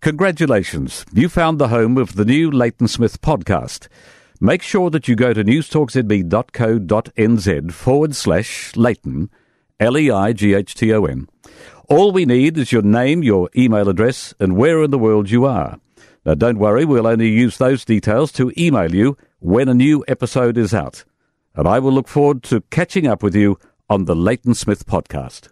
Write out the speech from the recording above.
Congratulations, you found the home of the new Leighton Smith podcast. Make sure that you go to newstalkzb.co.nz forward slash Leighton, L E I G H T O N. All we need is your name, your email address, and where in the world you are. Now, don't worry, we'll only use those details to email you when a new episode is out. And I will look forward to catching up with you on the Leighton Smith podcast.